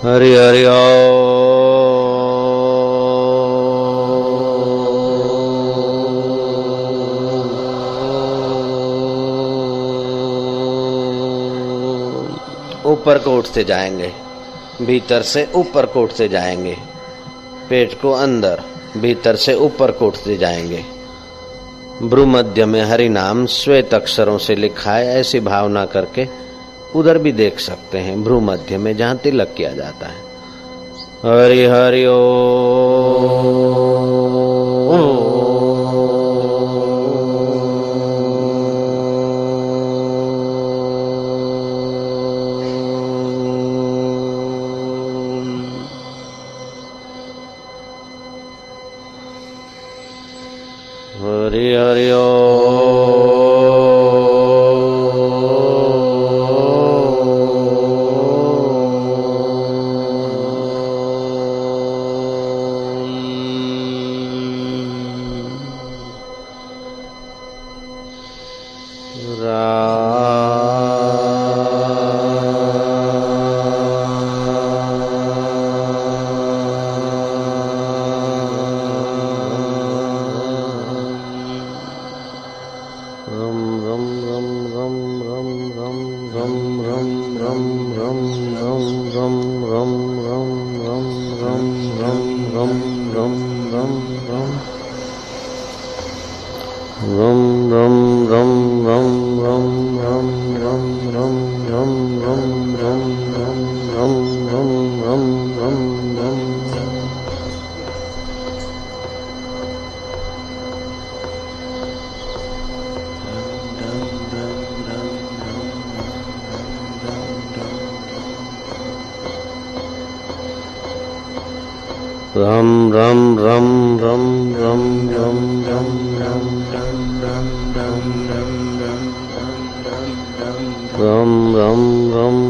हरि हरि ऊपर को उठते जाएँगे, भीतर से ऊपर को उठते जाएँगे, पेट को अंदर, भीतर से ऊपर को उठते जाएँगे। ब्रु मध्य में हरि नाम श्वेत अक्षरों से लिखा है, ऐसी भावना करके उधर भी देख सकते हैं, भ्रू मध्य में जहाँ तिलक किया जाता है। हरि हरि ओ। हरि रम रम रम रम रम रम रम रम रम रम रम रम रम रम रम रम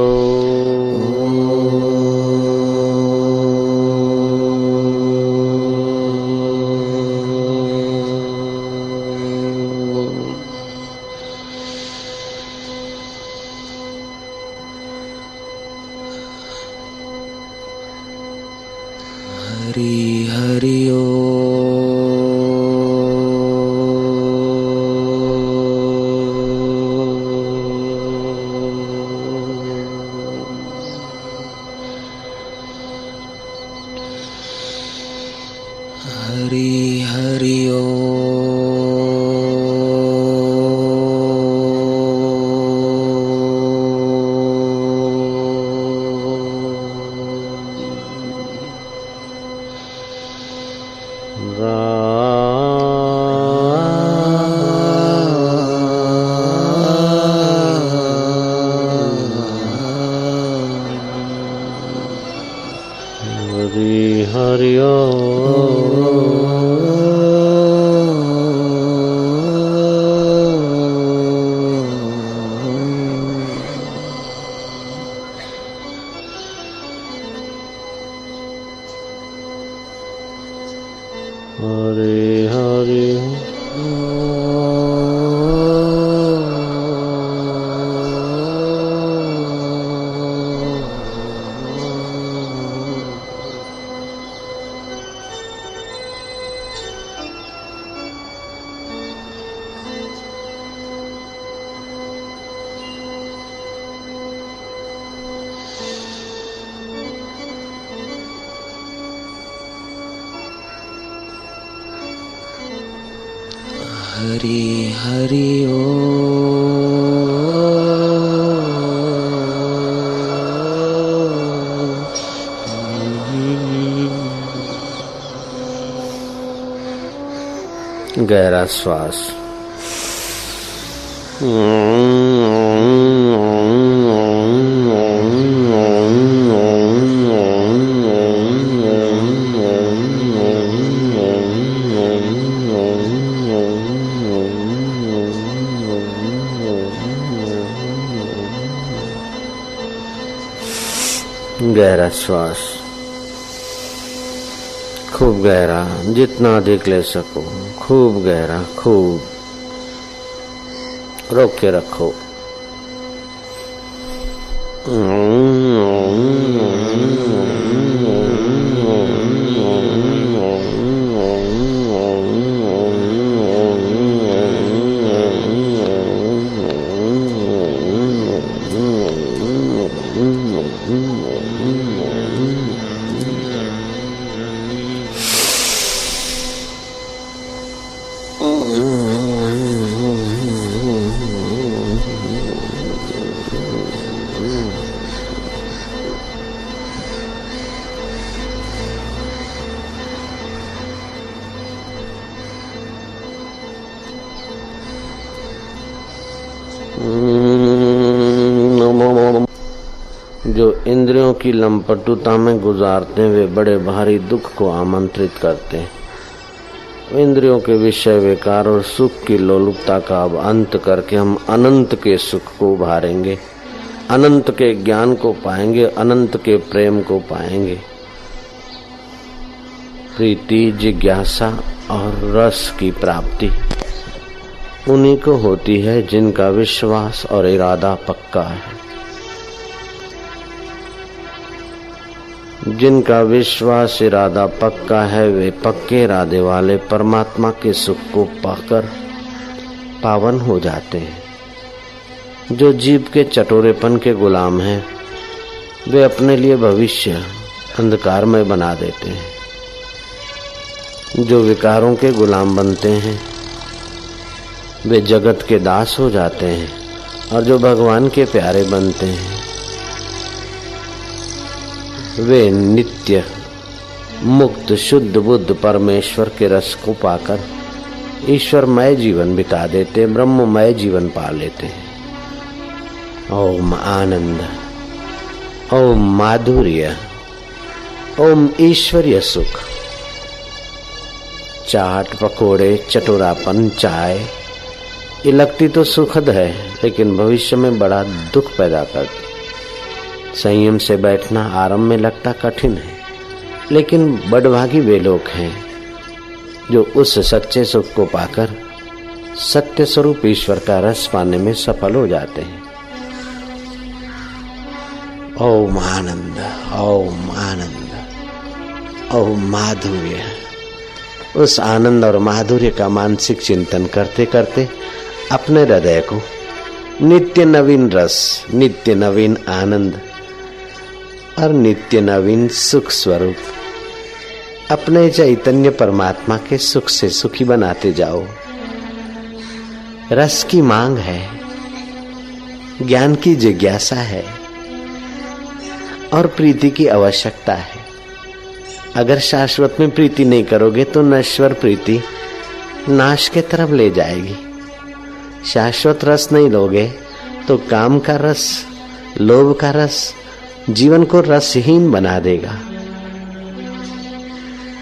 hari हरि हरि ओ गहरा श्वास Hmm. गहरा श्वास खूब गहरा जितना अधिक ले सको खूब गहरा खूब। रोक के रखो। जो इंद्रियों की लंपटुता में गुजारते हैं, वे बड़े भारी दुख को आमंत्रित करते हैं। इंद्रियों के विषय विकार और सुख की लोलुपता का अब अंत करके हम अनंत के सुख को उभारेंगे। अनंत के ज्ञान को पाएँगे, अनंत के प्रेम को पाएँगे। प्रीति, जिज्ञासा और रस की प्राप्ति। उन्हीं को होती है जिनका विश्वास और इरादा पक्का है। जिनका विश्वास, इरादा पक्का है, वे पक्के इरादे वाले परमात्मा के सुख को पाकर पावन हो जाते हैं। जो जीव के चटोरेपन के गुलाम हैं, वे अपने लिए भविष्य अंधकार में बना देते हैं। जो विकारों के गुलाम बनते हैं वे जगत के दास हो जाते हैं और जो भगवान के प्यारे बनते हैं। वे नित्य, मुक्त, शुद्ध बुद्ध परमेश्वर के रस को पाकर ईश्वरमय जीवन बिता देते, ब्रह्ममय जीवन पा लेते हैं। ओम आनंद, ओम माधुर्य, ओम ईश्वरीय सुख। चाट पकोड़े, चटोरापन, चाय ये लगती तो सुखद है, लेकिन भविष्य में बड़ा दुख पैदा करती। संयम से बैठना आरंभ में लगता कठिन है, लेकिन बड़भागी वे लोग हैं, जो उस सच्चे सुख को पाकर सत्य स्वरूप ईश्वर का रस पाने में सफल हो जाते हैं। ओम आनंद ओम आनंद, ओम माधुर्य। उस आनंद और माधुर्य का मानसिक चिंतन करते करते अपने हृदय को। नित्य नवीन रस, नित्य नवीन आनंद और नित्य नवीन सुख स्वरूप। अपने चैतन्य परमात्मा के सुख से सुखी बनाते जाओ। रस की मांग है, ज्ञान की जिज्ञासा है और प्रीति की आवश्यकता है। अगर शाश्वत में प्रीति नहीं करोगे तो नश्वर प्रीति नाश के तरफ़ ले जाएगी। शाश्वत रस नहीं लोगे तो काम का रस, लोभ का रस, जीवन को रसहीन बना देगा।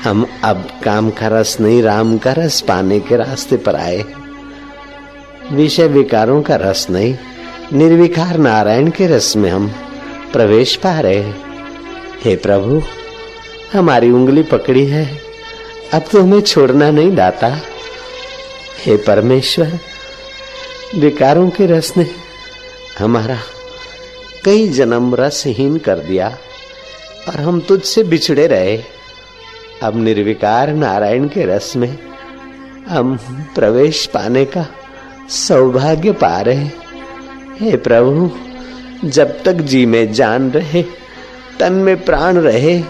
हम अब काम का रस नहीं, राम का रस पाने के रास्ते पर आए। विषय विकारों का रस नहीं, निर्विकार नारायण के रस में हम प्रवेश पा रहे हैं। हे प्रभु, हमारी उंगली पकड़ी है, अब तो हमें छोड़ना नहीं दाता। हे परमेश्वर विकारों के रस ने हमारा कई जन्म रसहीन कर दिया और हम तुझसे बिछड़े रहे। अब निर्विकार नारायण के रस में हम प्रवेश पाने का सौभाग्य पा रहे हे। प्रभु, जब तक जी में जान रहे, तन में प्राण रहे,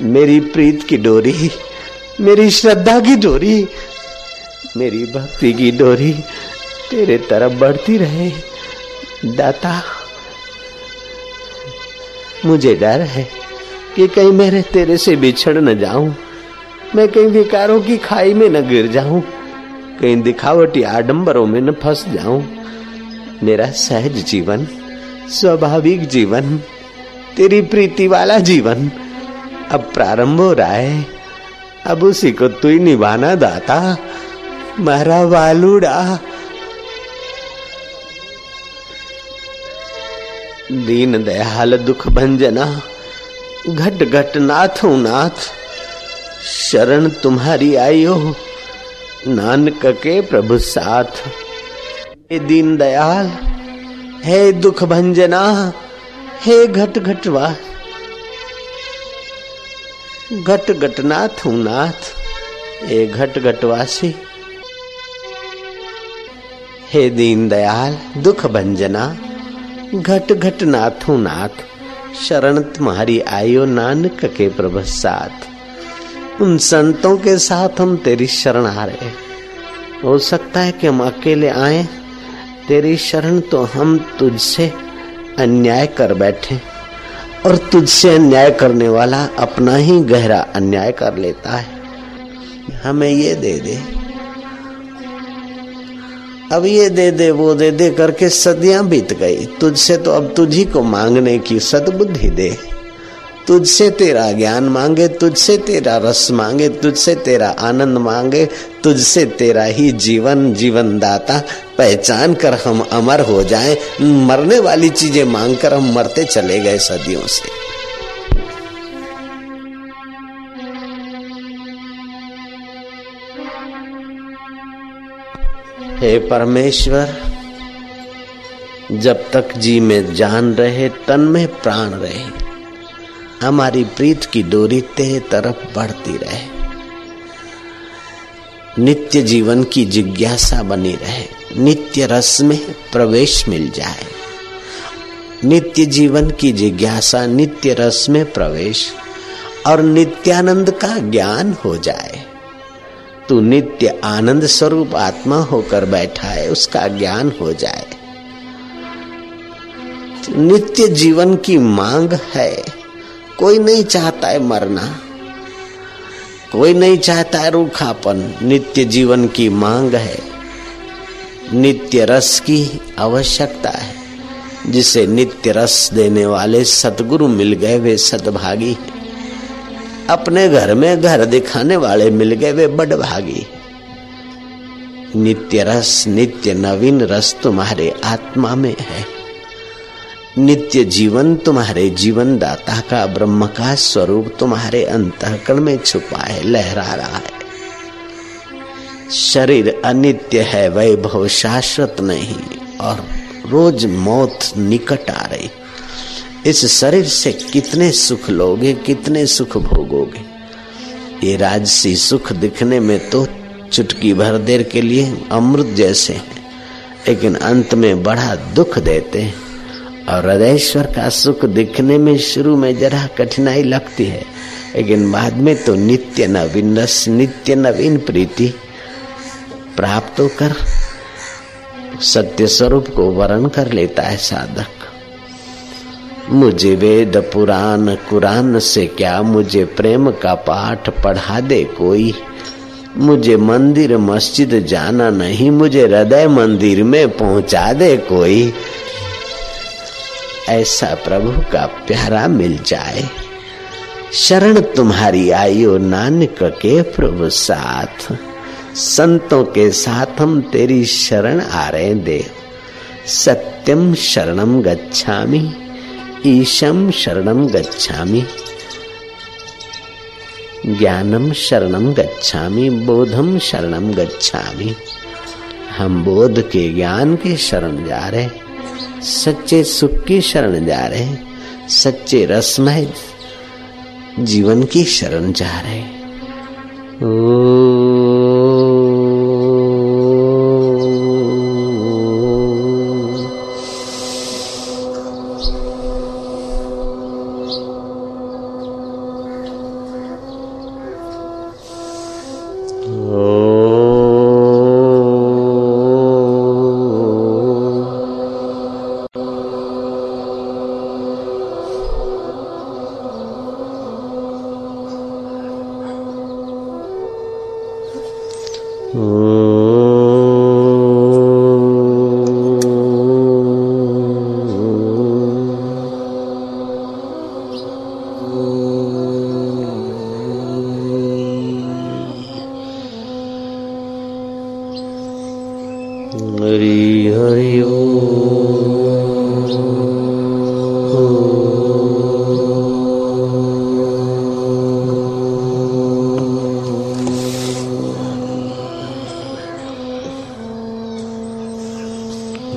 मेरी प्रीत की डोरी, मेरी श्रद्धा की डोरी, मेरी भक्ति की डोरी तेरे तरफ़ बढ़ती रहे दाता, मुझे डर है कि कहीं मेरे तेरे से बिछड़ न जाऊँ। मैं कहीं विकारों की खाई में न गिर जाऊँ। कहीं दिखावटी आडंबरों में न फंस जाऊँ। मेरा सहज जीवन, स्वाभाविक जीवन, तेरी प्रीति वाला जीवन, अब प्रारंभ हो रहा है। अब उसी को तू ही निभाना, दाता। मारा वालुड़ा दीन दयाल दुख भंजना, घट घट नाथ नाथ। शरण तुम्हारी आयो, नानक के प्रभु साथ। हे दीन दयाल, हे दुख भंजना, हे घट घटवा घट घटनाथ हूँ नाथ, हे घट घटवासी हे दीन दयाल, दुख भंजना घट घट नाथू नाथ शरण तुम्हारी आयो नानक के प्रभ साथ। उन संतों के साथ हम तेरी शरण आ रहे हो सकता है कि हम अकेले आए, तेरी शरण तो हम तुझसे अन्याय कर बैठे, और तुझसे अन्याय करने वाला अपना ही गहरा अन्याय कर लेता है। हमें ये दे दे अब ये दे दे, वो दे दे करके सदियाँ बीत गई। तुझसे तो अब तुझी को मांगने की सदबुद्धि दे। तुझसे तेरा ज्ञान मांगे, तुझसे तेरा रस मांगे, तुझसे तेरा आनंद मांगे, तुझसे तेरा ही जीवन जीवन दाता पहचान कर हम अमर हो जाएँ। मरने वाली चीज़ें मांग कर हम मरते चले गए सदियों से। हे परमेश्वर, जब तक जी में जान रहे, तन में प्राण रहे। हमारी प्रीत की डोरी तेरे तरफ़ बढ़ती रहे। नित्य जीवन की जिज्ञासा बनी रहे। नित्य रस में प्रवेश मिल जाए। नित्य जीवन की जिज्ञासा, नित्य रस में प्रवेश और नित्यानंद का ज्ञान हो जाए। तू नित्य आनंद स्वरूप आत्मा होकर बैठा है, उसका ज्ञान हो जाए। नित्य जीवन की मांग है। कोई नहीं चाहता है मरना। कोई नहीं चाहता है रूखापन। नित्य जीवन की मांग है। नित्य रस की आवश्यकता है। जिसे नित्य रस देने वाले सतगुरु मिल गए, वे सतभागी अपने घर में घर दिखाने वाले मिल गए, वे बड़ भागी। नित्य रस, नित्य नवीन रस तुम्हारे आत्मा में है। नित्य जीवन तुम्हारे जीवन दाता का ब्रह्म का स्वरूप तुम्हारे अंतकरण में छुपा है लहरा रहा है। शरीर अनित्य है, वैभव शाश्वत नहीं, और रोज मौत निकट आ रही। इस शरीर से कितने सुख लोगे, कितने सुख भोगोगे? ये राजसी सुख दिखने में तो चुटकी भर देर के लिए अमृत जैसे हैं, लेकिन अंत में बड़ा दुख देते हैं। और हृदयश्वर का सुख दिखने में शुरू में जरा कठिनाई लगती है, लेकिन बाद में तो नित्य नवीन रस, नित्य नवीन प्रीति प्राप्त होकर सत्य स्वरूप को वरण कर लेता है साधक। मुझे वेद पुराण, कुरान से क्या मुझे प्रेम का पाठ पढ़ा दे कोई? मुझे मंदिर, मस्जिद जाना नहीं, मुझे हृदय मंदिर में पहुँचा दे कोई? ऐसा प्रभु का प्यारा मिल जाए। शरण तुम्हारी आयो नानक के प्रभु साथ। संतों के साथ हम तेरी शरण आ रहे दे। सत्यम शरणम गच्छामि। ईशम शरणम गच्छामि। ज्ञानम शरणम गच्छामि बोधम शरणम गच्छामि। हम बोध के ज्ञान के शरण जा रहे, सच्चे सुख की शरण जा रहे, सच्चे रसमय जीवन की शरण जा रहे। ओ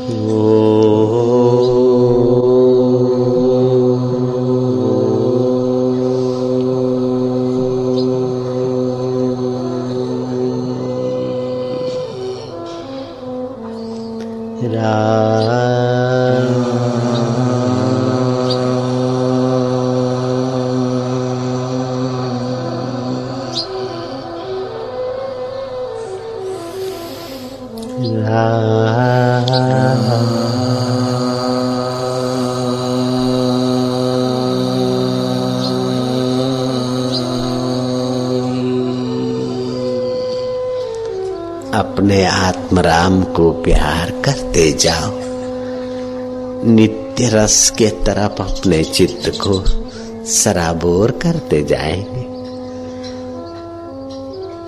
अपने प्यार करते जाओ। नित्य रस के तरफ़ अपने चित्त को सराबोर करते जाएँगे।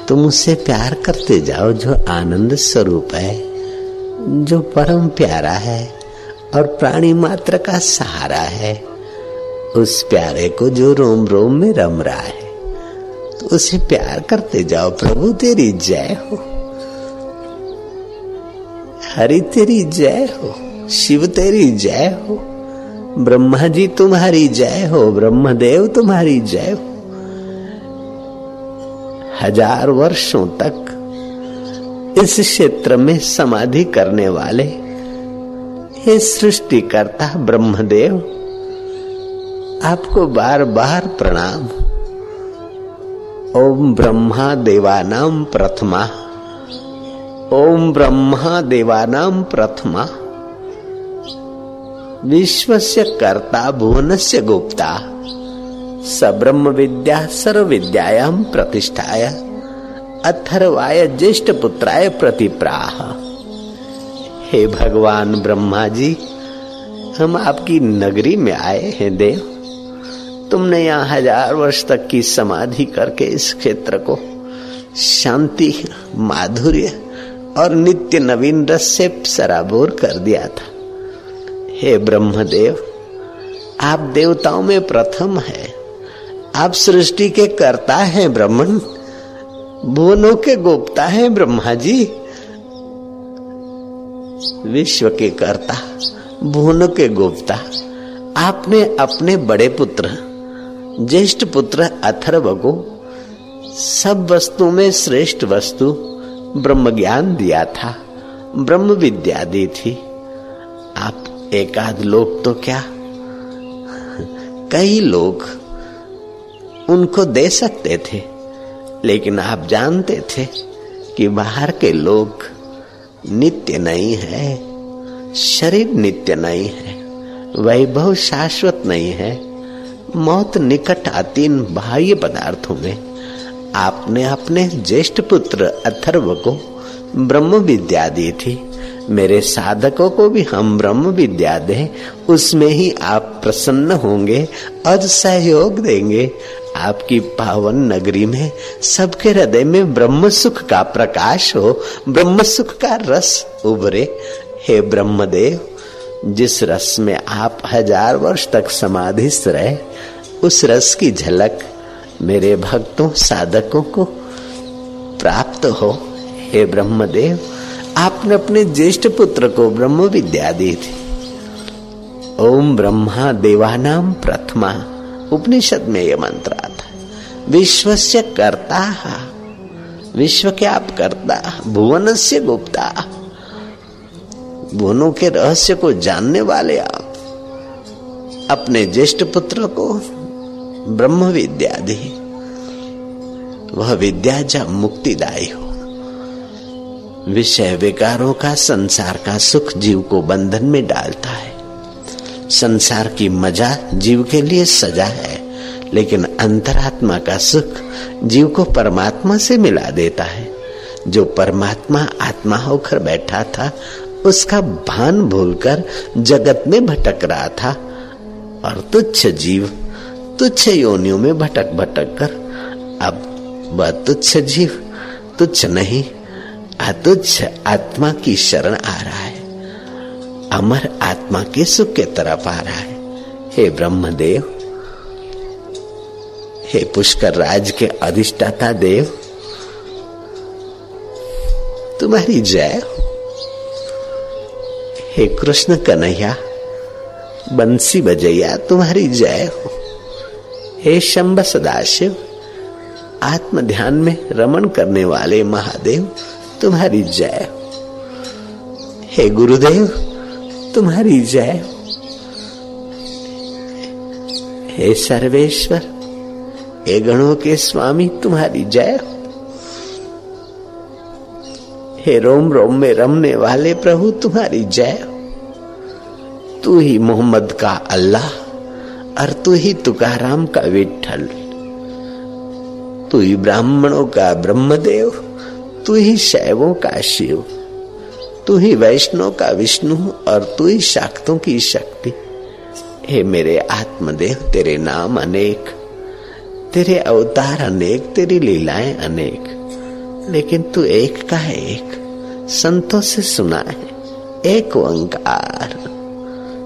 तुम उससे प्यार करते जाओ जो आनंद स्वरूप है, जो परम प्यारा है और प्राणी मात्र का सहारा है। उस प्यारे को जो रोम रोम में रम रहा है तो उसे प्यार करते जाओ, प्रभु तेरी जय हो। हरि तेरी जय हो, शिव तेरी जय हो, ब्रह्मा जी तुम्हारी जय हो, ब्रह्मदेव तुम्हारी जय हो। हज़ार वर्षों तक इस क्षेत्र में समाधि करने वाले हे सृष्टिकर्ता ब्रह्मदेव, आपको बार बार प्रणाम। ओम ब्रह्मा देवानाम प्रथमा। ओम ब्रह्मा देवानाम प्रथमा। विश्वस्य कर्ता भुवनस्य गुप्ता। सब्रह्म विद्या सर्व विद्यायाम प्रतिष्ठाय। अथर्वाय ज्येष्ठ पुत्राय प्रतिप्राह। हे भगवान ब्रह्मा जी हम आपकी नगरी में आए हैं देव। तुमने यहाँ हज़ार वर्ष तक की समाधि करके इस क्षेत्र को शांति, माधुर्य और नित्य नवीन रस से सराबोर कर दिया था। हे ब्रह्मदेव, आप देवताओं में प्रथम है। आप सृष्टि के कर्ता हैं ब्रह्मण भुवनों के गोपता हैं ब्रह्मा जी विश्व के कर्ता, भुवन के गोपता, आपने अपने बड़े पुत्र, ज्येष्ठ पुत्र अथर्व को सब वस्तु में श्रेष्ठ वस्तु ब्रह्म ज्ञान दिया था ब्रह्म विद्या दी थी। आप एकाध लोग तो क्या? कई लोग उनको दे सकते थे, लेकिन आप जानते थे कि बाहर के लोग नित्य नहीं है, शरीर नित्य नहीं है, वैभव शाश्वत नहीं है, मौत निकट आती इन बाह्य पदार्थों में आपने अपने ज्येष्ठ पुत्र अथर्व को ब्रह्म विद्या दी थी। मेरे साधकों को भी हम ब्रह्म विद्या दें। उसमें ही आप प्रसन्न होंगे और सहयोग देंगे। आपकी पावन नगरी में सबके हृदय में ब्रह्म सुख का प्रकाश हो, ब्रह्म सुख का रस उभरे। हे ब्रह्मदेव, जिस रस में आप हज़ार वर्ष तक समाधिस्थ रहे, उस रस की झलक मेरे भक्तों, साधकों को प्राप्त हो। हे ब्रह्मदेव, आपने अपने ज्येष्ठ पुत्र को ब्रह्म विद्या दी थी। ओम ब्रह्मा देवानाम प्रथमा, उपनिषद में यह मंत्र आता है। विश्व से कर्ता विश्व के आप करता भुवन से गुप्ता। भुवनों के रहस्य को जानने वाले आप, अपने ज्येष्ठ पुत्र को ब्रह्म विद्या दी वह विद्या जब मुक्तिदायी हो। विषय विकारों का, संसार का सुख जीव को बंधन में डालता है। संसार की मज़ा जीव के लिए सजा है, लेकिन अंतरात्मा का सुख जीव को परमात्मा से मिला देता है। जो परमात्मा आत्मा होकर बैठा था, उसका भान भूलकर जगत में भटक रहा था। और तुच्छ जीव तुच्छ योनियों में भटक भटक कर। अब वह तुच्छ जीव, तुच्छ नहीं, अतुच्छ आत्मा की शरण आ रहा है। अमर आत्मा के सुख के तरफ़ आ रहा है। हे ब्रह्मदेव, हे पुष्कर राज के अधिष्ठाता देव, तुम्हारी जय। हे कृष्ण कन्हैया, बंसी बजैया, तुम्हारी जय हो। हे शंभ सदाशिव आत्म ध्यान में रमन करने वाले महादेव, तुम्हारी जय हे। गुरुदेव, तुम्हारी जय हे। सर्वेश्वर, हे गणों के स्वामी, तुम्हारी जय हे। रोम रोम में रमने वाले प्रभु, तुम्हारी जय तू ही मोहम्मद का अल्लाह। और तू ही तुकाराम का विठल तू ही ब्राह्मणों का ब्रह्मदेव, तू ही शैवों का शिव, तू ही वैष्णव का विष्णु और तू ही शाक्तों की शक्ति। हे मेरे आत्मदेव, तेरे नाम अनेक, तेरे अवतार अनेक, तेरी लीलाएँ अनेक, लेकिन तू एक का है एक, संतों से सुना है, एक ओंकार,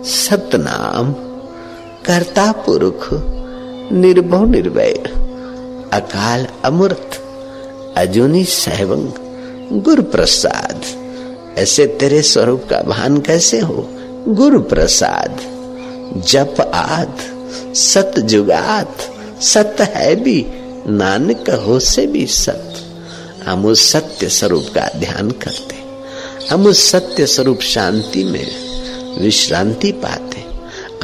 सतनाम कर्ता पुरुष निर्भव निर्भय अकाल अमृत अजुनी सहवंग गुरु प्रसाद ऐसे तेरे स्वरूप का भान कैसे हो? गुरु प्रसाद जप आद, सत जुगात सत है भी, नानक हो से भी सत। हम उस सत्य स्वरूप का ध्यान करते, हम उस सत्य स्वरूप शांति में विश्रांति पाते।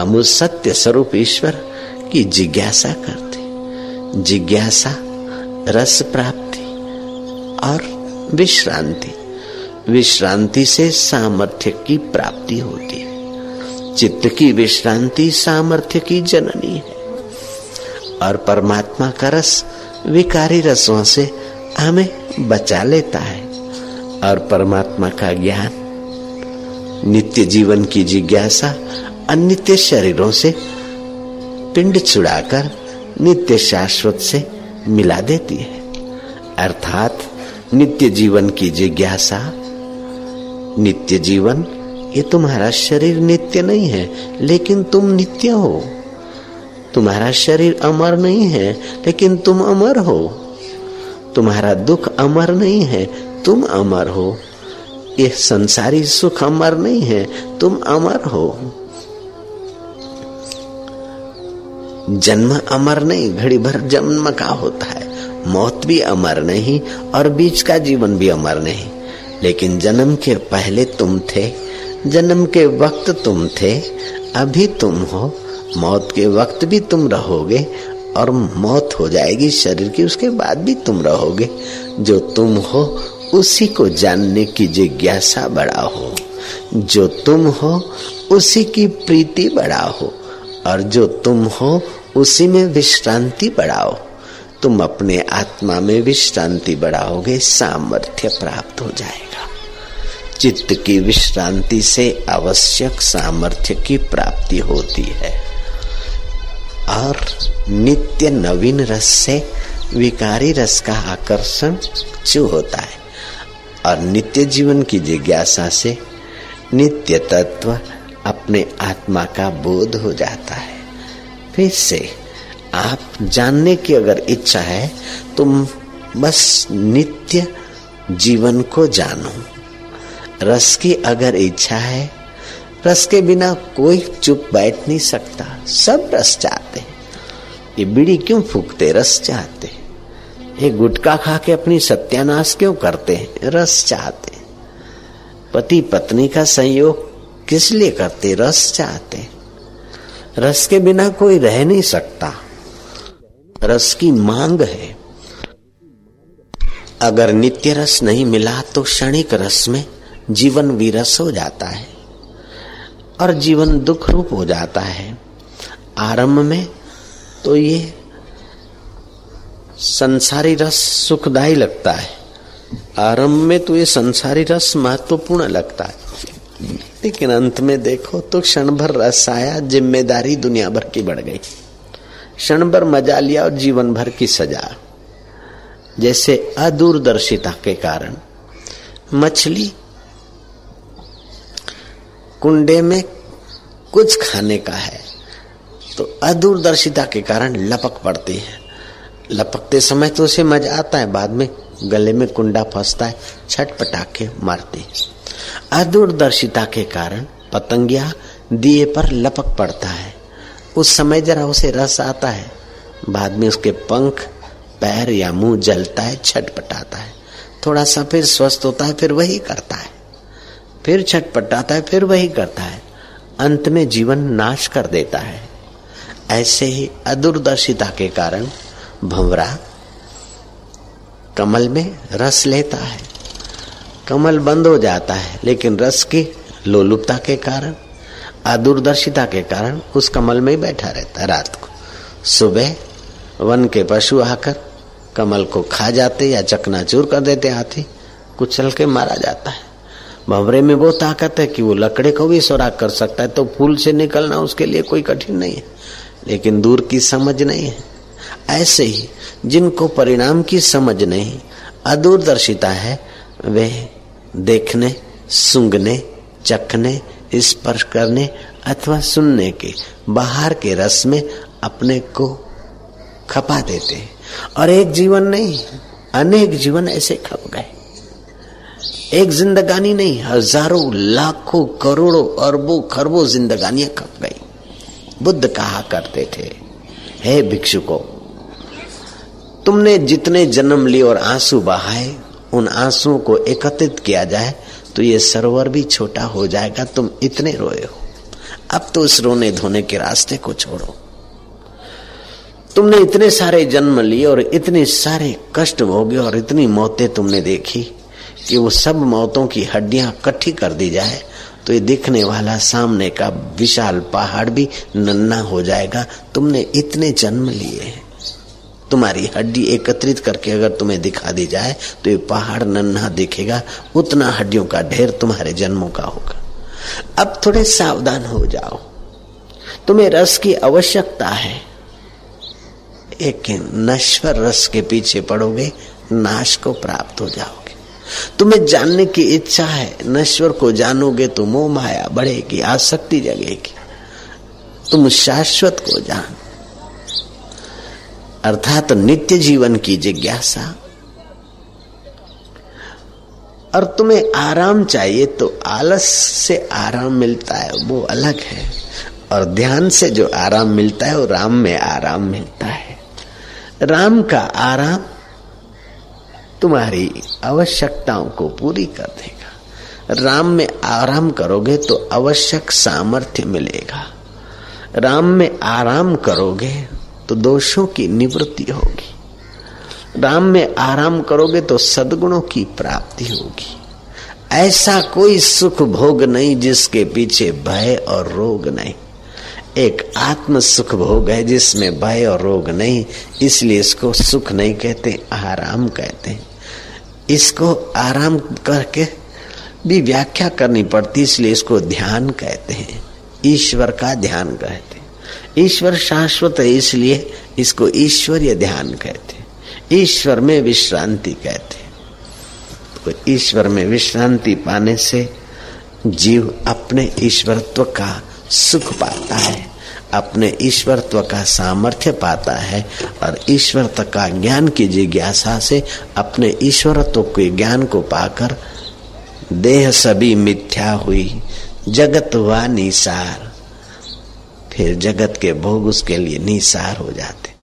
उस सत्य स्वरूप ईश्वर की जिज्ञासा करते, जिज्ञासा, रस प्राप्ति और विश्रांति। विश्रांति से सामर्थ्य की प्राप्ति होती है। चित्त की विश्रांति सामर्थ्य की जननी है। और परमात्मा का रस विकारी रसों से हमें बचा लेता है। और परमात्मा का ज्ञान, नित्य जीवन की जिज्ञासा अनित्य शरीरों से पिंड छुड़ाकर नित्य शाश्वत से मिला देती है। अर्थात नित्य जीवन की जिज्ञासा। नित्य जीवन, ये तुम्हारा शरीर नित्य नहीं है, लेकिन तुम नित्य हो। तुम्हारा शरीर अमर नहीं है, लेकिन तुम अमर हो। तुम्हारा दुख अमर नहीं है, तुम अमर हो। ये संसारी सुख अमर नहीं है, तुम अमर हो। जन्म अमर नहीं, घड़ी भर जन्म का होता है। मौत भी अमर नहीं और बीच का जीवन भी अमर नहीं। लेकिन जन्म के पहले तुम थे, जन्म के वक्त तुम थे, अभी तुम हो। मौत के वक्त भी तुम रहोगे और मौत हो जाएगी शरीर की, उसके बाद भी तुम रहोगे। जो तुम हो, उसी को जानने की जिज्ञासा बड़ा हो। जो तुम हो, उसी की प्रीति बड़ा हो। और जो तुम हो उसी में विश्रांति बढ़ाओ। तुम अपने आत्मा में विश्रांति बढ़ाओगे, सामर्थ्य प्राप्त हो जाएगा। चित्त की विश्रांति से आवश्यक सामर्थ्य की प्राप्ति होती है। और नित्य नवीन रस से विकारी रस का आकर्षण चू होता है। और नित्य जीवन की जिज्ञासा से नित्य तत्व अपने आत्मा का बोध हो जाता है। फिर से आप जानने की अगर इच्छा है, तुम बस नित्य जीवन को जानो। रस की अगर इच्छा है, रस के बिना कोई चुप बैठ नहीं सकता। सब रस चाहते ये बीड़ी क्यों फूकते? रस चाहते ये गुटखा खा के अपनी सत्यानाश क्यों करते हैं? रस चाहते पति पत्नी का संयोग किस लिए करते? रस चाहते रस के बिना कोई रह नहीं सकता। रस की मांग है। अगर नित्य रस नहीं मिला तो क्षणिक रस में जीवन विरस हो जाता है और जीवन दुख रूप हो जाता है। आरंभ में तो ये संसारी रस सुखदायी लगता है। आरंभ में तो ये संसारी रस महत्वपूर्ण लगता है। लेकिन अंत में देखो तो क्षण भर रस आया, ज़िम्मेदारी दुनिया भर की बढ़ गई। क्षण भर मज़ा लिया और जीवन भर की सजा। जैसे अदूरदर्शिता के कारण। मछली कुंडे में कुछ खाने का है तो अदूरदर्शिता के कारण लपक पड़ती है। लपकते समय तो उसे मज़ा आता है, बाद में गले में कुंडा फंसता है छट पटाखे मारती अदूरदर्शिता के कारण पतंगिया दिए पर लपक पड़ता है। उस समय जरा उसे रस आता है। बाद में उसके पंख, पैर या मुँह जलता है, छटपटाता है। थोड़ा सा फिर स्वस्थ होता है, फिर वही करता है। फिर छटपटाता है, फिर वही करता है। अंत में जीवन नाश कर देता है। ऐसे ही अदूरदर्शिता के कारण भंवरा कमल में रस लेता है। कमल बंद हो जाता है, लेकिन रस की लोलुपता के कारण, अदूरदर्शिता के कारण उस कमल में ही बैठा रहता है रात को। सुबह वन के पशु आकर कमल को खा जाते या चकनाचूर कर देते हाथी, कुचल के मारा जाता है। भंवरे में वो ताकत है कि वो लकड़े को भी सुराग कर सकता है तो फूल से निकलना उसके लिए कोई कठिन नहीं है, लेकिन दूर की समझ नहीं है। ऐसे ही जिनको परिणाम की समझ नहीं, अदूरदर्शिता है, वे देखने, सूंघने, चखने, स्पर्श करने अथवा सुनने के, बाहर के रस में अपने को खपा देते हैं। और एक जीवन नहीं, अनेक जीवन ऐसे खप गए। एक जिंदगानी नहीं, हज़ारों, लाखों, करोड़ों, अरबों, खरबों जिंदगानियाँ खप गई। बुद्ध कहा करते थे, हे भिक्षुको, तुमने जितने जन्म लिए और आँसू बहाए उन आंसुओं को एकत्रित किया जाए तो ये सरोवर भी छोटा हो जाएगा। तुम इतने रोए हो। अब तो उस रोने धोने के रास्ते को छोड़ो। तुमने इतने सारे जन्म लिए और इतने सारे कष्ट भोगे और इतनी मौतें तुमने देखी कि वो सब मौतों की हड्डियाँ इकट्ठी कर दी जाए तो ये दिखने वाला सामने का विशाल पहाड़ भी नन्ना हो जाएगा। तुमने इतने जन्म लिए हैं। तुम्हारी हड्डी एकत्रित करके अगर तुम्हें दिखा दी जाए तो ये पहाड़ नन्हा दिखेगा, उतना हड्डियों का ढेर तुम्हारे जन्मों का होगा। अब थोड़े सावधान हो जाओ। तुम्हें रस की आवश्यकता है। एक नश्वर रस के पीछे पड़ोगे, नाश को प्राप्त हो जाओगे। तुम्हें जानने की इच्छा है, नश्वर को जानोगे तो मोह माया बढ़ेगी, आसक्ति जगेगी। तुम शाश्वत को जान। अर्थात नित्य जीवन की जिज्ञासा। और तुम्हें आराम चाहिए तो आलस से आराम मिलता है, वो अलग है। और ध्यान से जो आराम मिलता है, वो राम में आराम मिलता है। राम का आराम तुम्हारी आवश्यकताओं को पूरी कर देगा। राम में आराम करोगे तो आवश्यक सामर्थ्य मिलेगा। राम में आराम करोगे तो दोषों की निवृत्ति होगी। राम में आराम करोगे तो सदगुणों की प्राप्ति होगी। ऐसा कोई सुख भोग नहीं जिसके पीछे भय और रोग नहीं। एक आत्म सुख भोग है जिसमें भय और रोग नहीं, इसलिए इसको सुख नहीं कहते, आराम कहते इसको आराम करके भी व्याख्या करनी पड़ती, इसलिए इसको ध्यान कहते हैं। ईश्वर का ध्यान कहते हैं ईश्वर शाश्वत है, इसलिए इसको ईश्वरीय ध्यान कहते ईश्वर में विश्रांति कहते तो ईश्वर में विश्रांति पाने से जीव अपने ईश्वरत्व का सुख पाता है, अपने ईश्वरत्व का सामर्थ्य पाता है और ईश्वरत्व का ज्ञान की जिज्ञासा से अपने ईश्वरत्व के ज्ञान को पाकर देह सभी मिथ्या हुई, जगत हुआ निसार। फिर जगत के भोग उसके लिए निसार हो जाते।